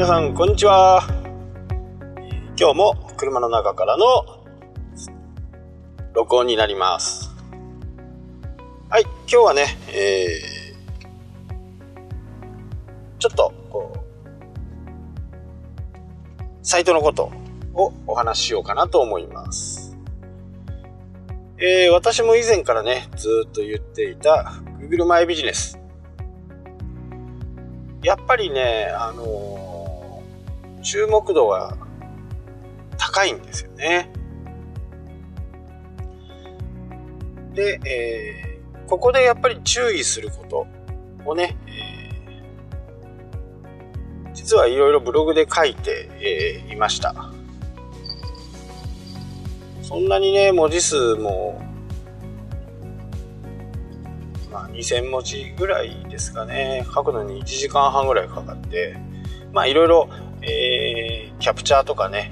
皆さんこんにちは。今日も車の中からの録音になります。はい今日はね、えー、ちょっとこうサイトのことをお話ししようかなと思います。えー、私も以前からねずっと言っていた Google マイビジネスやっぱりね、あの、注目度が高いんですよね。で、えー、ここでやっぱり注意することをね、えー、実はいろいろブログで書いて、えー、いました。そんなにね、文字数もまあ、2000文字ぐらいですかね書くのに1時間半ぐらいかかってまあいろいろ、えー、キャプチャーとかね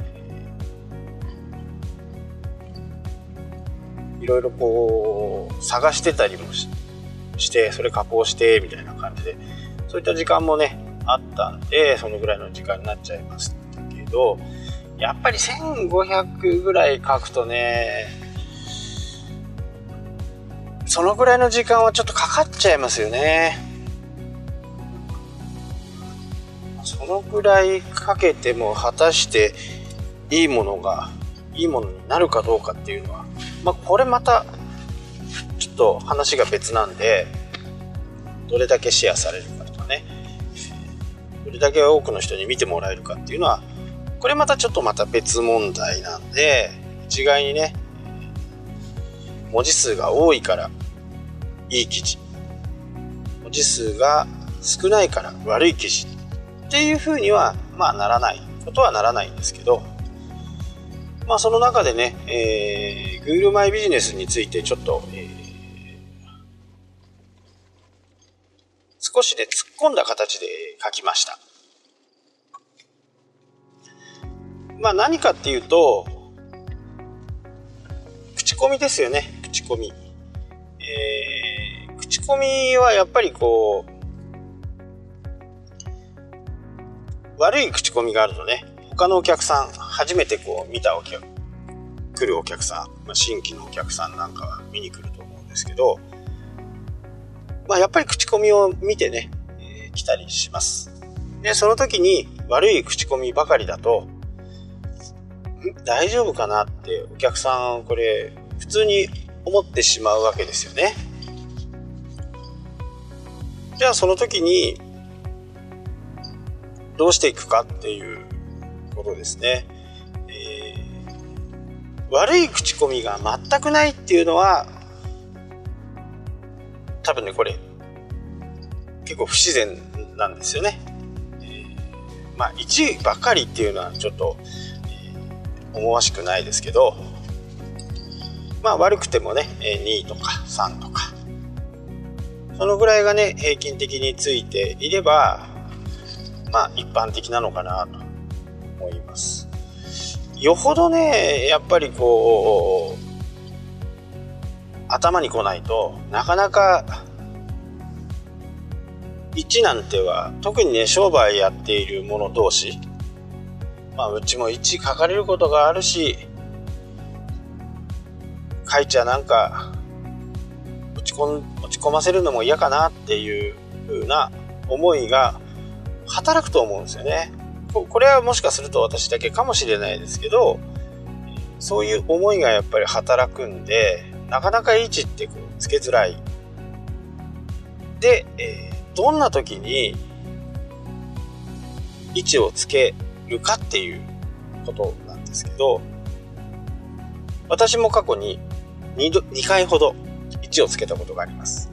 いろいろこう探してたりもしてそれ加工してみたいな感じでそういった時間もねあったんでそのぐらいの時間になっちゃいましたけどやっぱり1500ぐらい書くとねそのぐらいの時間はちょっとかかっちゃいますよね。のぐらいかけても果たしていいものがいいものになるかどうかっていうのは、まあ、これまたちょっと話が別なんでどれだけシェアされるかとかね。どれだけ多くの人に見てもらえるかっていうのはこれまたちょっとまた別問題なんで一概にね文字数が多いからいい記事。文字数が少ないから悪い記事。っていうふうにはまあならない。ことはならないんですけどまあその中でね、えー、Google マイビジネスについてちょっと、えー、少しね突っ込んだ形で書きました。まあ何かっていうと口コミですよね。口コミ。えー、口コミはやっぱりこう悪い口コミがあるとね。他のお客さん初めてこう見たお客来るお客さん、まあ、新規のお客さんなんかは見に来ると思うんですけど、まあ、やっぱり口コミを見てね、えー、来たりします。でその時に悪い口コミばかりだと大丈夫かなってお客さんこれ普通に思ってしまうわけですよね。じゃあその時にどうしていくかっていうことですね。えー、悪い口コミが全くないっていうのは多分ねこれ結構不自然なんですよね。えー、まあ1位ばかりっていうのはちょっと、えー、思わしくないですけどまあ悪くてもね、2位とか3とか、そのぐらいがね、平均的についていれば、まあ一般的なのかなと思います。よほどね、やっぱりこう、頭に来ないとなかなか1なんては特にね商売やっている者同士まあうちも1書かれることがあるし書いちゃなんか落ち込ん落ち込ませるのも嫌かなっていう風な思いが働くと思うんですよね。これはもしかすると私だけかもしれないですけどそういう思いがやっぱり働くんでなかなか位置ってこうつけづらい。で、えー、どんな時に位置をつけるかっていうことなんですけど私も過去に 2, 度2回ほど位置をつけたことがあります。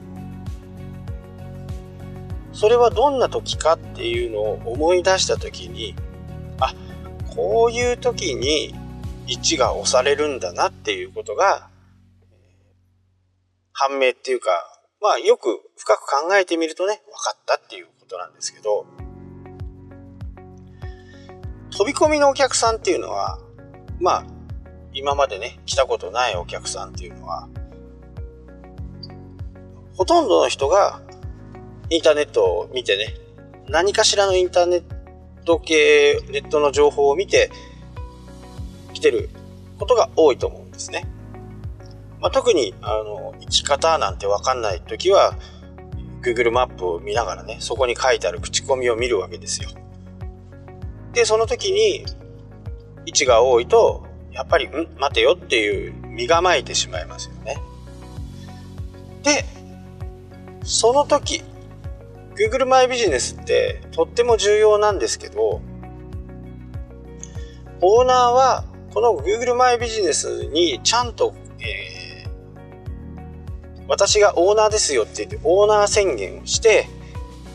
それはどんな時かっていうのを思い出した時に、あ、こういう時に位置が押されるんだなっていうことが、判明っていうか、まあよく深く考えてみるとね、分かったっていうことなんですけど、飛び込みのお客さんっていうのは、まあ今までね、来たことないお客さんっていうのは、ほとんどの人がインターネットを見てね、何かしらのインターネット系、ネットの情報を見て来てることが多いと思うんですね。まあ、特に、あの、生き方なんてわかんない時は、Google マップを見ながらね、そこに書いてある口コミを見るわけですよ。で、その時に、位置が多いと、やっぱり、ん待てよっていう身構えてしまいますよね。で、その時、Google マイビジネスってとっても重要なんですけど、オーナーはこの Google マイビジネスにちゃんと、えー、私がオーナーですよって言ってオーナー宣言をして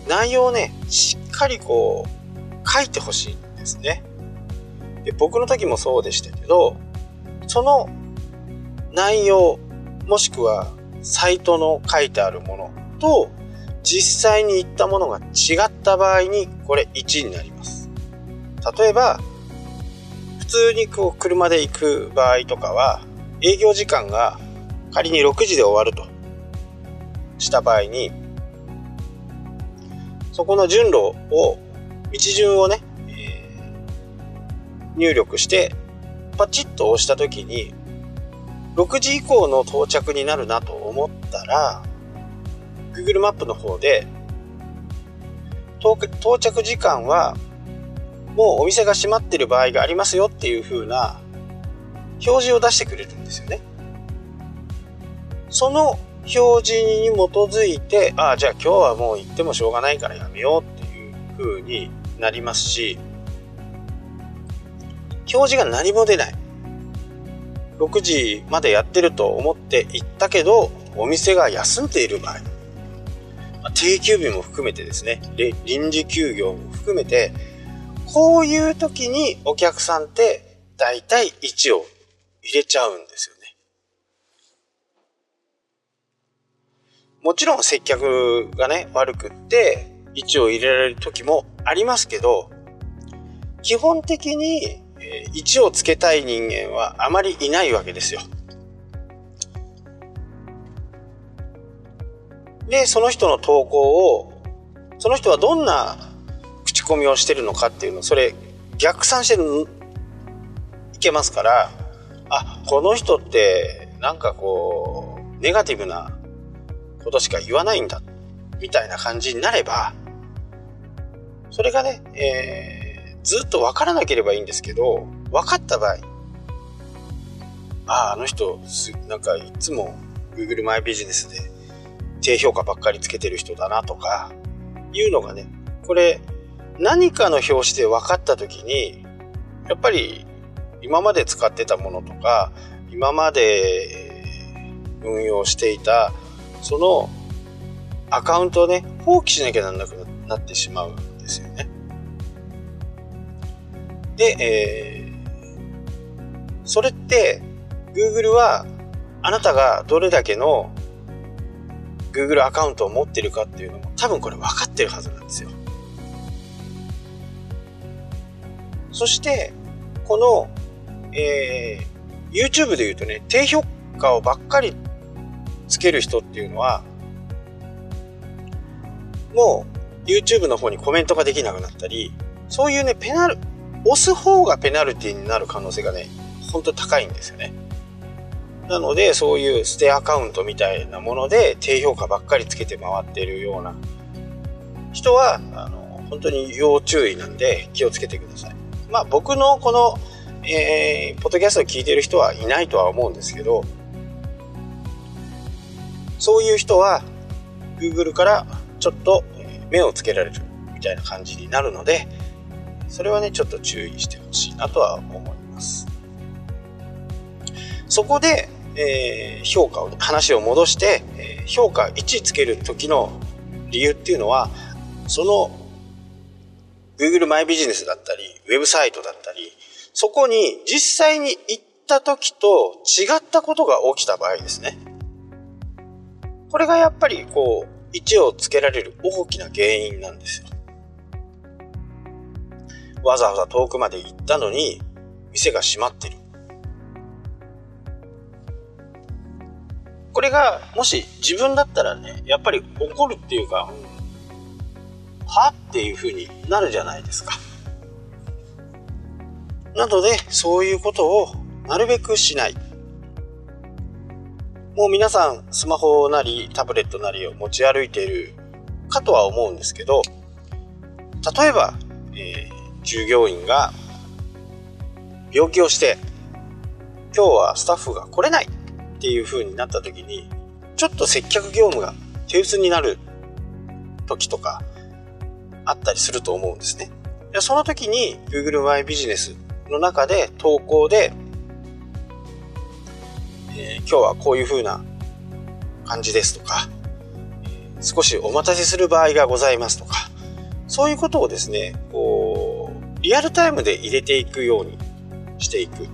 内容をねしっかりこう書いてほしいんですね。で僕の時もそうでしたけどその内容もしくはサイトの書いてあるものと実際に行ったものが違った場合にこれ1になります。例えば普通にこう車で行く場合とかは営業時間が仮に6時で終わるとした場合にそこの順路を道順をね、えー、入力してパチッと押した時に6時以降の到着になるなと思ったら Google マップの方で到着時間はもうお店が閉まってる場合がありますよっていう風な表示を出してくれるんですよね。その表示に基づいて、ああ、じゃあ今日はもう行ってもしょうがないからやめようっていう風になりますし、表示が何も出ない。6時までやってると思って行ったけど、お店が休んでいる場合、定休日も含めてですね、臨時休業も含めて、こういう時にお客さんって大体1を入れちゃうんですよね。もちろん接客がね、悪くって1を入れられる時もありますけど、基本的に1をつけたい人間はあまりいないわけですよ。で、その人の投稿を、その人はどんな口コミをしてるのかっていうのを、それ逆算していけますから、あ、この人ってなんかこう、ネガティブなことしか言わないんだ、みたいな感じになれば、それがね、えー、ずっと分からなければいいんですけど、分かった場合、ああ、あの人、なんかいつも Google マイビジネスで低評価ばっかりつけてる人だなとか、いうのがね、これ、何かの表紙で分かった時に、やっぱり今まで使ってたものとか、今まで運用していた、そのアカウントをね、放棄しなきゃなんなくなってしまうんですよね。で、えー、それって、Google はあなたがどれだけの Google アカウントを持ってるかっていうのも多分これ分かってるはずなんですよ。そして、この、えー、YouTube で言うとね、低評価をばっかりつける人っていうのは、もう YouTube の方にコメントができなくなったり、そういうね、ペナル、押す方がペナルティになる可能性がね、本当高いんですよね。なので、そういうステアカウントみたいなもので低評価ばっかりつけて回ってるような人は、あの、本当に要注意なんで気をつけてください。まあ僕のこの、えー、ポッドキャストを聞いてる人はいないとは思うんですけど、そういう人は Google からちょっと目をつけられるみたいな感じになるので、それはね、ちょっと注意してほしいなとは思います。そこで、えー、評価を、話を戻して、えー、評価1つける時の理由っていうのは、その Google マイビジネスだったり、ウェブサイトだったり、そこに実際に行った時と違ったことが起きた場合ですね。これがやっぱりこう、1をつけられる大きな原因なんですよ。わざわざ遠くまで行ったのに、店が閉まってる。これが、もし自分だったらね、やっぱり怒るっていうか、はっていう風になるじゃないですか。なので、そういうことをなるべくしない。もう皆さんスマホなりタブレットなりを持ち歩いているかとは思うんですけど、例えば、えー、従業員が病気をして、今日はスタッフが来れないっていう風になった時に、ちょっと接客業務が手薄になる時とかあったりすると思うんですね。その時に Google マイビジネスの中で投稿で、えー、今日はこういう風な感じですとか、少しお待たせする場合がございますとか、そういうことをですね、こう、リアルタイムで入れていくようにしていく。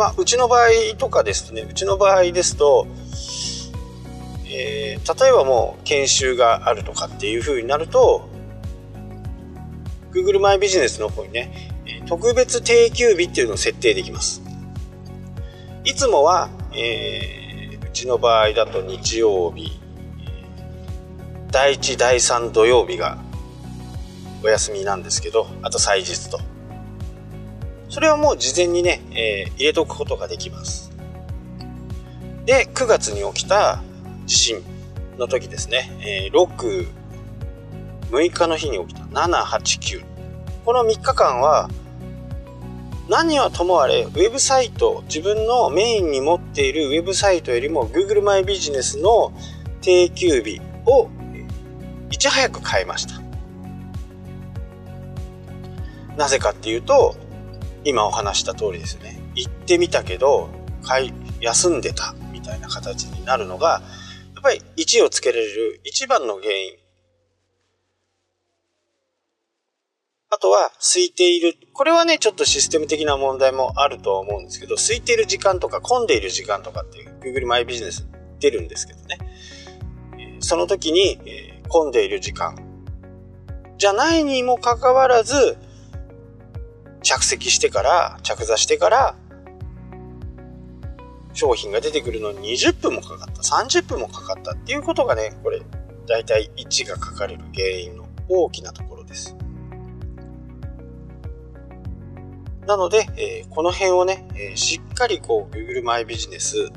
まあ、うちの場合とかですとね、うちの場合ですと、えー、例えばもう研修があるとかっていう風になると、Google マイビジネスの方にね、特別定休日っていうのを設定できます。いつもは、えー、うちの場合だと日曜日、第1、第3土曜日がお休みなんですけど、あと祭日と。それはもう事前にね、えー、入れとくことができます。で、9月に起きた地震の時ですね、えー、6、6日の日に起きた789この3日間は何はともあれウェブサイト自分のメインに持っているウェブサイトよりも Google マイビジネスの定休日をいち早く変えましたなぜかっていうと今お話した通りですね行ってみたけど休んでたみたいな形になるのがやっぱり1をつけられる一番の原因あとは、空いている。これはね、ちょっとシステム的な問題もあるとは思うんですけど、空いている時間とか混んでいる時間とかっていう Google マイビジネス出るんですけどね。その時に、混んでいる時間じゃないにもかかわらず、着席してから、着座してから、商品が出てくるのに20分もかかった、30分もかかったっていうことがね、これ、大体位置がかかれる原因の大きなところです。なので、えー、この辺をね、えー、しっかりこう Google マイビジネス、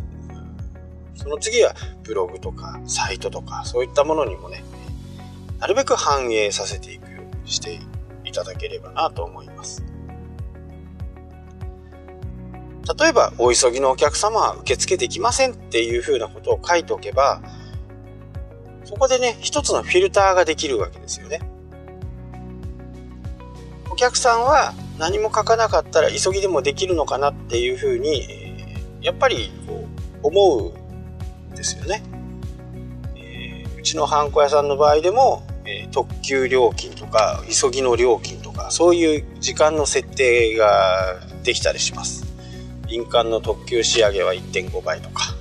その次はブログとかサイトとかそういったものにもね、なるべく反映させていくようにしていただければなと思います。例えば、お急ぎのお客様は受付できませんっていうふうなことを書いておけば、そこでね、一つのフィルターができるわけですよね。お客さんは何も書かなかったら急ぎでもできるのかなっていうふうに、やっぱりこう思うんですよね。えー、うちのハンコ屋さんの場合でも、え、特急料金とか急ぎの料金とかそういう時間の設定ができたりします。印鑑の特急仕上げは1.5倍とか。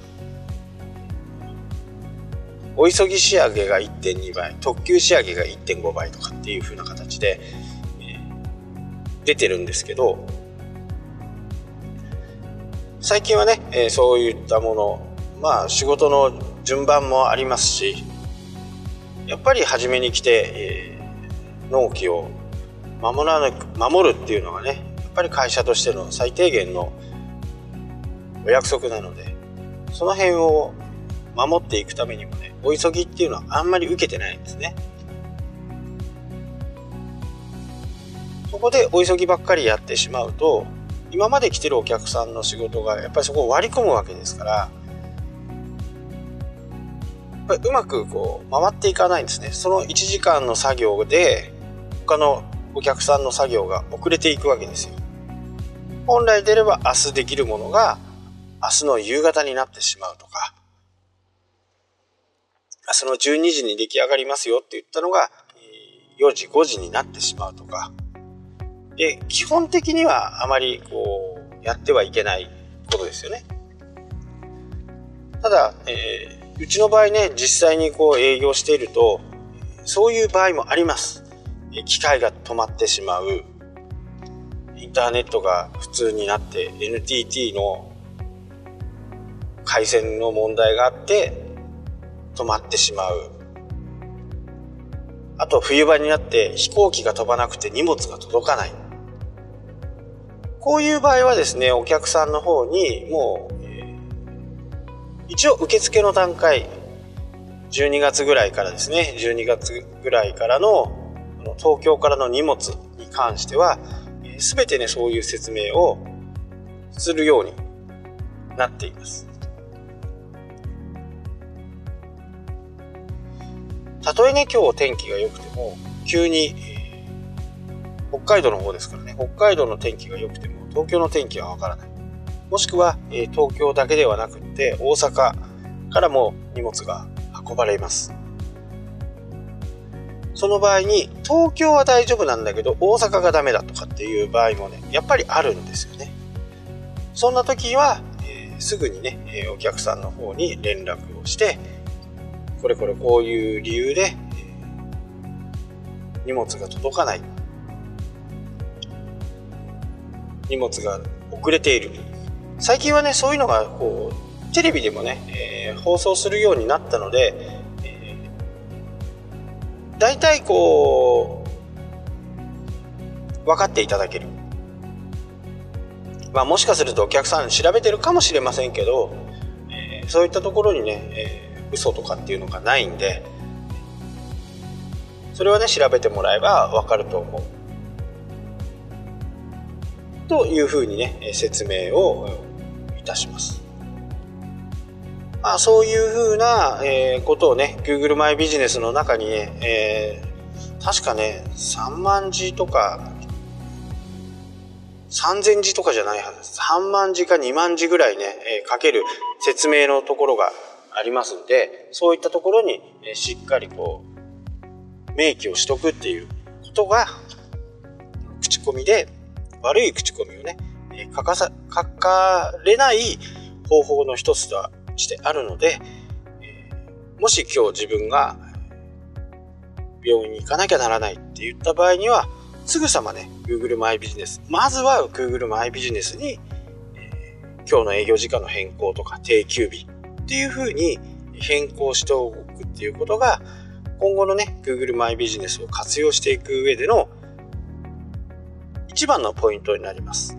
お急ぎ仕上げが1.2倍特急仕上げが1.5倍とかっていう風な形で、出てるんですけど最近はね、えー、そういったものまあ仕事の順番もありますしやっぱり初めに来て、えー、納期を守らな守るっていうのがねやっぱり会社としての最低限のお約束なのでその辺を守っていくためにもねお急ぎっていうのはあんまり受けてないんですね。そこでお急ぎばっかりやってしまうと今まで来てるお客さんの仕事がやっぱりそこを割り込むわけですからうまくこう回っていかないんですねその1時間の作業で他のお客さんの作業が遅れていくわけですよ本来でれば明日できるものが明日の夕方になってしまうとか明日の12時に出来上がりますよって言ったのが4時5時になってしまうとかで、基本的にはあまりこう、やってはいけないことですよね。ただ、えー、うちの場合ね、実際にこう営業していると、そういう場合もあります。機械が止まってしまう。インターネットが普通になって NTT の回線の問題があって止まってしまう。あと冬場になって飛行機が飛ばなくて荷物が届かない。こういう場合はですね、お客さんの方にもう、えー、一応受付の段階、12月ぐらいからですね、12月ぐらいからの東京からの荷物に関しては、すべてね、そういう説明をするようになっています。たとえね、今日天気が良くても、急に、え、北海道の方ですからね、北海道の天気が良くても、東京の天気はわからない。もしくは、え、東京だけではなくって、大阪からも荷物が運ばれます。その場合に、東京は大丈夫なんだけど、大阪がダメだとかっていう場合もね、やっぱりあるんですよね。そんな時は、えー、すぐにね、えお客さんの方に連絡をして、これこれこういう理由で、荷物が届かない。荷物が遅れている。最近はねそういうのがこうテレビでもね、えー、放送するようになったので、えー、大体こう分かっていただける。まあもしかするとお客さん調べてるかもしれませんけど、えー、そういったところにね、え嘘とかっていうのがないんでそれはね調べてもらえば分かると思うというふうにね説明をいたしますまあそういうふうな、え、ことをね Google マイビジネスの中にね、えー、確かね3万字とか3000字とかじゃないはず。3万字か2万字ぐらいね、え、かける説明のところがありますんでそういったところにしっかりこう明記をしとくっていうことが口コミで悪い口コミをね書かさ書かれない方法の一つとしてあるのでもし今日自分が病院に行かなきゃならないって言った場合にはすぐさまね Google マイビジネスまずは Google マイビジネスに、え、今日の営業時間の変更とか定休日っていう風に変更しておくっていうことが今後のね Google マイビジネスを活用していく上での一番のポイントになります。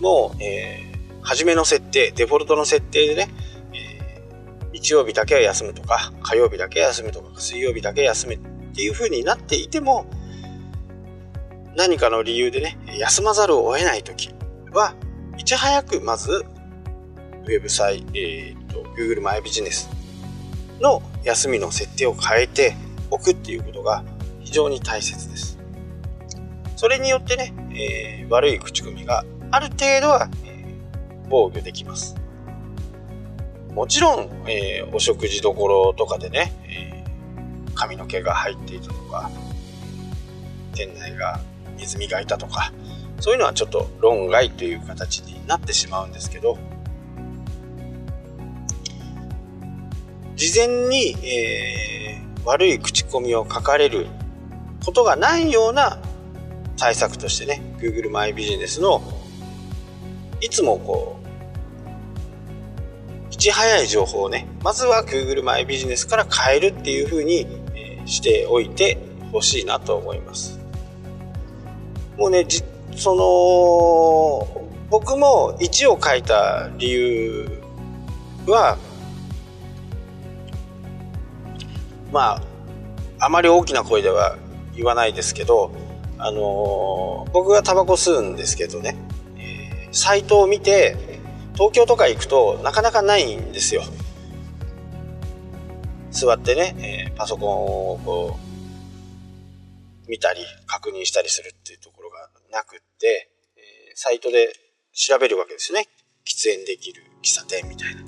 もう、えー、初めの設定デフォルトの設定でね、えー、日曜日だけは休むとか火曜日だけ休むとか水曜日だけ休むっていう風になっていても何かの理由でね休まざるを得ない時はいち早くまずウェブサイト、えーと、Google マイビジネスの休みの設定を変えておくっていうことが非常に大切です。それによってね、えー、悪い口コミがある程度は、えー、防御できます。もちろん、えー、お食事どころとかでね、えー、髪の毛が入っていたとか、店内がネズミがいたとか、そういうのはちょっと論外という形になってしまうんですけど、事前に、えー、悪い口コミを書かれることがないような対策としてね Google マイビジネスのいつもこういち早い情報をねまずは Google マイビジネスから変えるっていうふうに、えー、しておいてほしいなと思います。もうねその僕も1を書いた理由はまああまり大きな声では言わないですけど、あの、僕がタバコ吸うんですけどね、えー、サイトを見て東京とか行くとなかなかないんですよ。座ってね、えー、パソコンをこう見たり確認したりするっていうところがなくって、えー、サイトで調べるわけですね。喫煙できる喫茶店みたいな。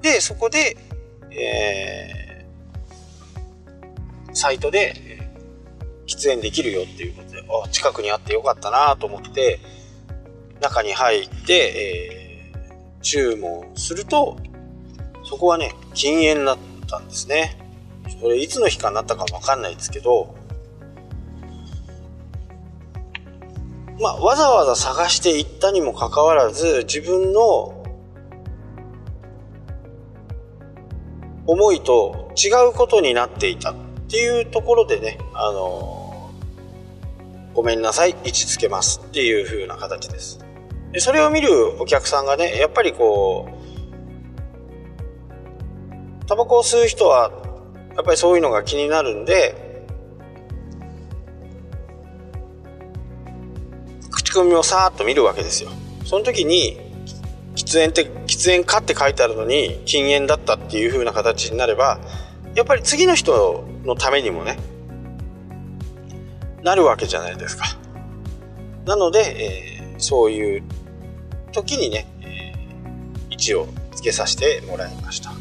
で、そこでえー、サイトで喫煙できるよっていうことであ近くにあってよかったなと思って中に入って、えー、注文するとそこはね禁煙だったんですね。それいつの日かになったか分かんないですけどまあわざわざ探していったにもかかわらず自分の思いと違うことになっていたっていうところでね、あのごめんなさい位置つけますっていう風な形です。でそれを見るお客さんがねやっぱりこうタバコを吸う人はやっぱりそういうのが気になるんで口コミをさーっと見るわけですよ。その時に喫煙って喫煙かって書いてあるのに禁煙だったっていう風な形になればやっぱり次の人のためにもねなるわけじゃないですか。なので、えー、そういう時にね、えー、位置をつけさせてもらいました。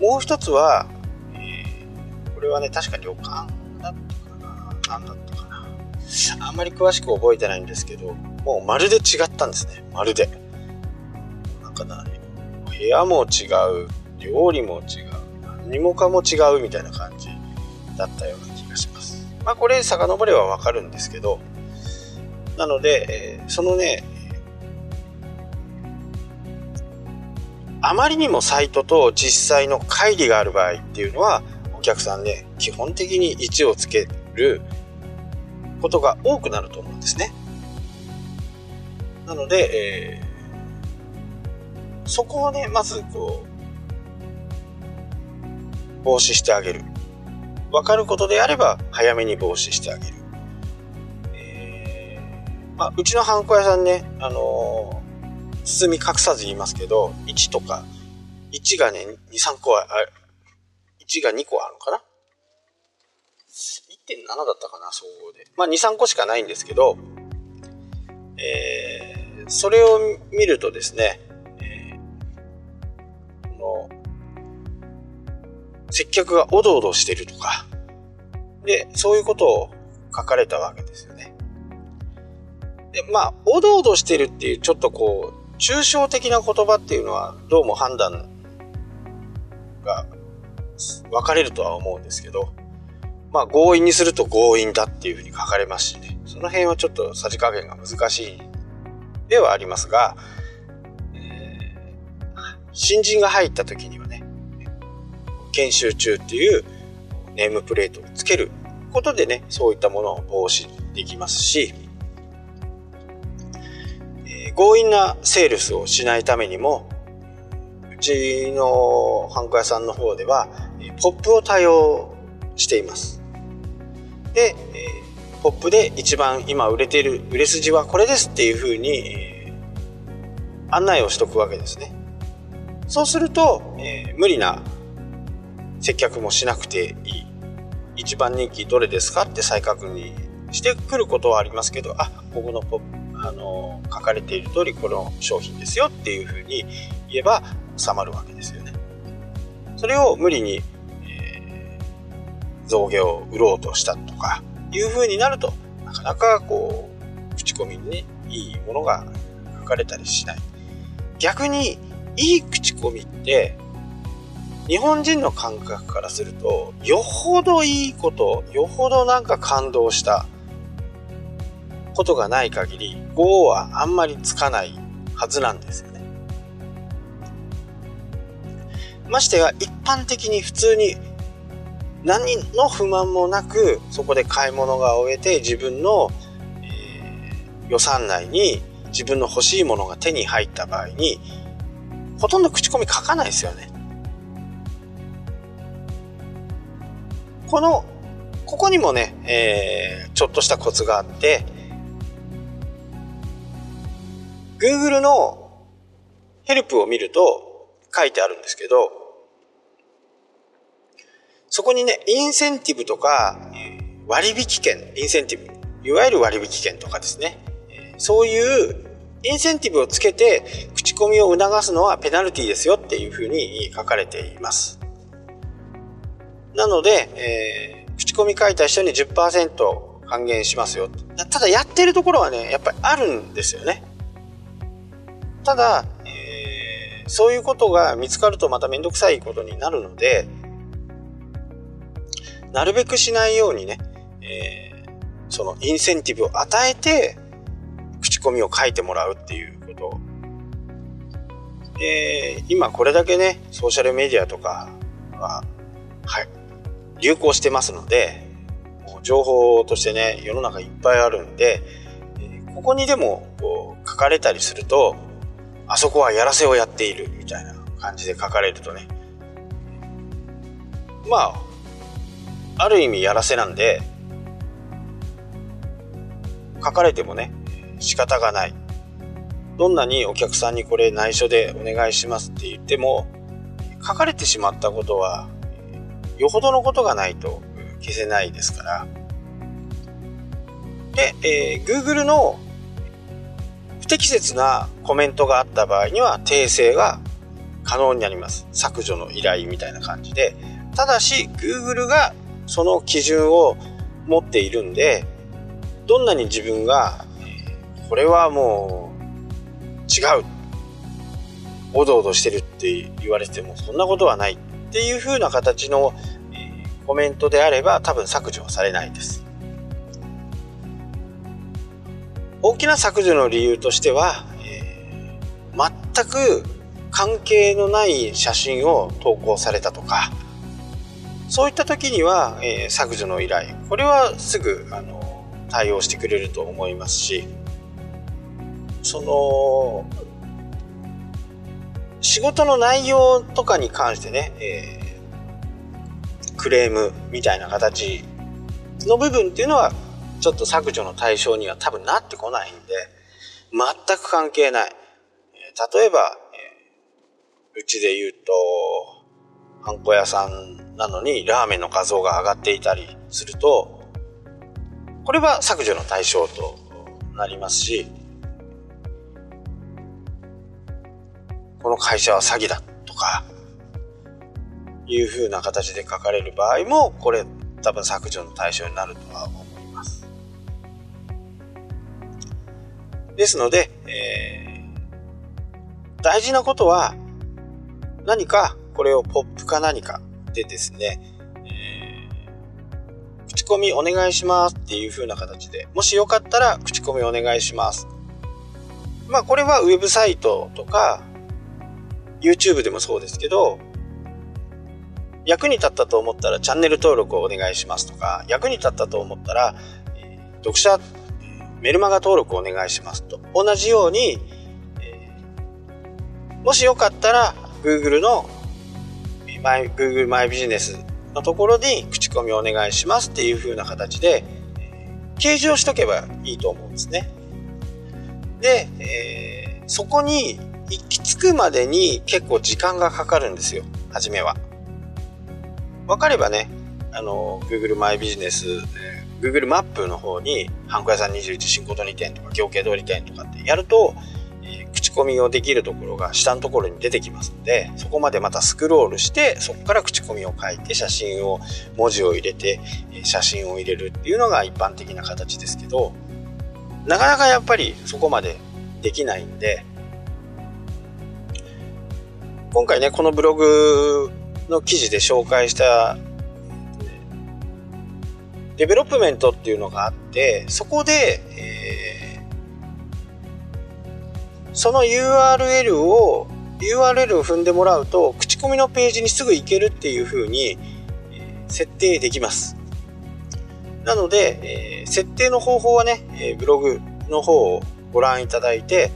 もう一つは、えー、これはね確か旅館だったかな。何だったかな。あんまり詳しく覚えてないんですけどもうまるで違ったんですね。まるで。かな。部屋も違う料理も違う何もかも違うみたいな感じだったような気がします。まあこれ遡ればわかるんですけどなので、えー、そのねあまりにもサイトと実際の乖離がある場合っていうのはお客さんね基本的に位置をつけることが多くなると思うんですね。なので、えー、そこをねまずこう防止してあげる。分かることであれば早めに防止してあげる、えーまあ、うちのハンコ屋さんね、あのー、包み隠さず言いますけど1とか1がね23個はあ1が2個あるのかな？1.7だったかな総合で。まあ23個しかないんですけどえー、それを見るとですね、接客がおどおどしてるとか、で、そういうことを書かれたわけですよね。で、まあ、おどおどしてるっていう、ちょっとこう、抽象的な言葉っていうのは、どうも判断が分かれるとは思うんですけど、まあ、強引にすると強引だっていうふうに書かれますしね、その辺はちょっとさじ加減が難しいではありますが、えー、新人が入った時にはね、研修中っていうネームプレートをつけることでね、そういったものを防止できますし、えー、強引なセールスをしないためにも、うちのハンコ屋さんの方では、ポップを対応しています。で、えー、ポップで一番今売れている売れ筋はこれですっていうふうに、えー、案内をしとくわけですね。そうすると、えー、無理な接客もしなくていい。一番人気どれですかって再確認してくることはありますけどあここのポあの書かれている通りこの商品ですよっていうふうに言えば収まるわけですよね。それを無理に、えー、造形を売ろうとしたとかいうふうになるとなかなかこう口コミにねいいものが書かれたりしない。逆にいい口コミって日本人の感覚からするとよほどいいことよほどなんか感動したことがない限り5はあんまりつかないはずなんですよね。ましてや一般的に普通に何の不満もなくそこで買い物が終えて自分の、えー、予算内に自分の欲しいものが手に入った場合にほとんど口コミ書かないですよね。この、ここにもね、えー、ちょっとしたコツがあって、Google のヘルプを見ると書いてあるんですけど、そこにね、インセンティブとか、割引券、インセンティブ、いわゆる割引券とかですね、そういうインセンティブをつけて口コミを促すのはペナルティですよっていうふうに書かれています。なので、えー、口コミ書いた人に10%還元しますよ。ただやってるところはね、やっぱりあるんですよね。ただ、えー、そういうことが見つかるとまためんどくさいことになるので、なるべくしないようにね、えー、そのインセンティブを与えて、口コミを書いてもらうっていうことえー、今これだけね、ソーシャルメディアとかは、はい、流行してますので、情報としてね世の中いっぱいあるんで、ここにでも書かれたりするとあそこはやらせをやっているみたいな感じで書かれるとね。まあある意味やらせなんで書かれてもね仕方がない。どんなにお客さんにこれ内緒でお願いしますって言っても書かれてしまったことはよほどのことがないと消せないですから。で、えー、Google の不適切なコメントがあった場合には訂正が可能になります。削除の依頼みたいな感じで。ただし Google がその基準を持っているんでどんなに自分がこれはもう違うおどおどしてるって言われてもそんなことはないっていう風な形の、コメントであれば多分削除はされないです。大きな削除の理由としては、えー、全く関係のない写真を投稿されたとかそういった時には、えー、削除の依頼。これはすぐあの対応してくれると思いますしその仕事の内容とかに関してね、えー、クレームみたいな形の部分っていうのはちょっと削除の対象には多分なってこないんで全く関係ない。例えばうちで言うとハンコ屋さんなのにラーメンの画像が上がっていたりするとこれは削除の対象となりますしこの会社は詐欺だとかいうふうな形で書かれる場合もこれ多分削除の対象になるとは思いますですので、えー、大事なことは何かこれをポップか何かでですね、えー、口コミお願いしますっていう風な形で、もしよかったら口コミお願いします。まあこれはウェブサイトとか YouTube でもそうですけど、役に立ったと思ったらチャンネル登録をお願いしますとか、役に立ったと思ったら、読者メルマガ登録をお願いしますと。同じように、もしよかったら Google のマイ Google マイビジネスのところに口コミをお願いしますっていう風な形で、掲示をしとけばいいと思うんですね。で、えー、そこに行き着くまでに結構時間がかかるんですよ、初めは。分かればね、あの、Google マイビジネス、Google マップの方に、ハンコ屋さん21新琴2店とか、行形通り店とかってやるとえ、口コミをできるところが下のところに出てきますのでそこまでまたスクロールしてそこから口コミを書いて写真を文字を入れて写真を入れるっていうのが一般的な形ですけどなかなかやっぱりそこまでできないんで今回ねこのブログの記事で紹介した development っていうのがあってそこで、えーその URL を URL を踏んでもらうと口コミのページにすぐ行けるっていう風に設定できます。なので、えー、設定の方法はね、え、ブログの方をご覧いただいて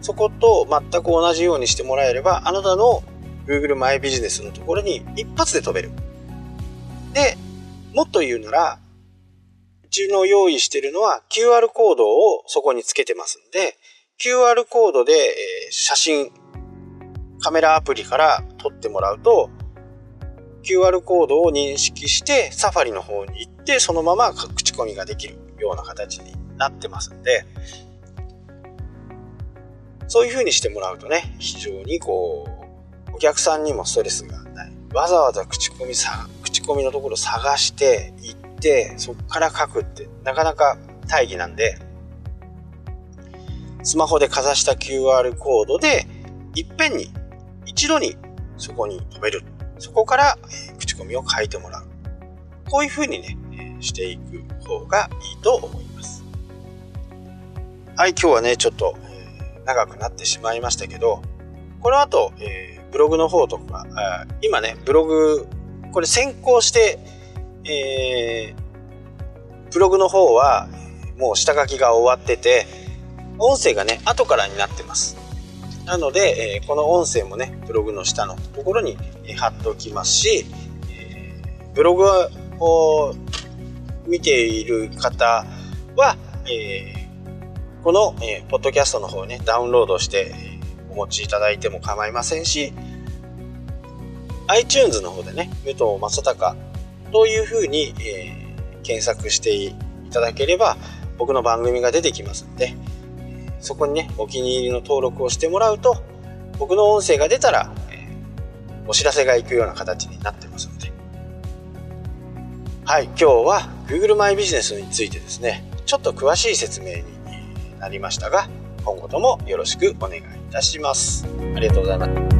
そこと全く同じようにしてもらえればあなたの Google マイビジネスのところに一発で飛べる。でもっと言うならうちの用意してるのは QR コードをそこにつけてますんで QR コードで、写真、カメラアプリから撮ってもらうと、QR コードを認識してサファリの方に行ってそのまま口コミができるような形になってますんでそういう風にしてもらうとね非常にこう客さんにもストレスがないわざわざ口コミさ口コミのところ探して行ってそこから書くってなかなか大義なんでスマホでかざした QR コードで、いっぺんに、一度にそこに飛べる。そこから、え、口コミを書いてもらう。こういう風にね、え、していく方がいいと思います。はい、今日はね、ちょっと、えー、長くなってしまいましたけど、この後、えー、ブログの方とか、今ね、ブログ、これ先行して、えー、ブログの方はもう下書きが終わってて、音声がね、後からになってます。なので、えこの音声もね、ブログの下のところに貼っておきますし、えブログを見ている方は、えこの、えポッドキャストの方ね、ダウンロードしてお持ちいただいても構いませんし、iTunes の方でね、武藤正隆というふうに、えー、検索していただければ、僕の番組が出てきますので、そこにね、お気に入りの登録をしてもらうと、僕の音声が出たら、えー、お知らせが行くような形になってますので。はい、今日は Google マイビジネスについてですね、ちょっと詳しい説明になりましたが、今後ともよろしくお願いいたします。ありがとうございます。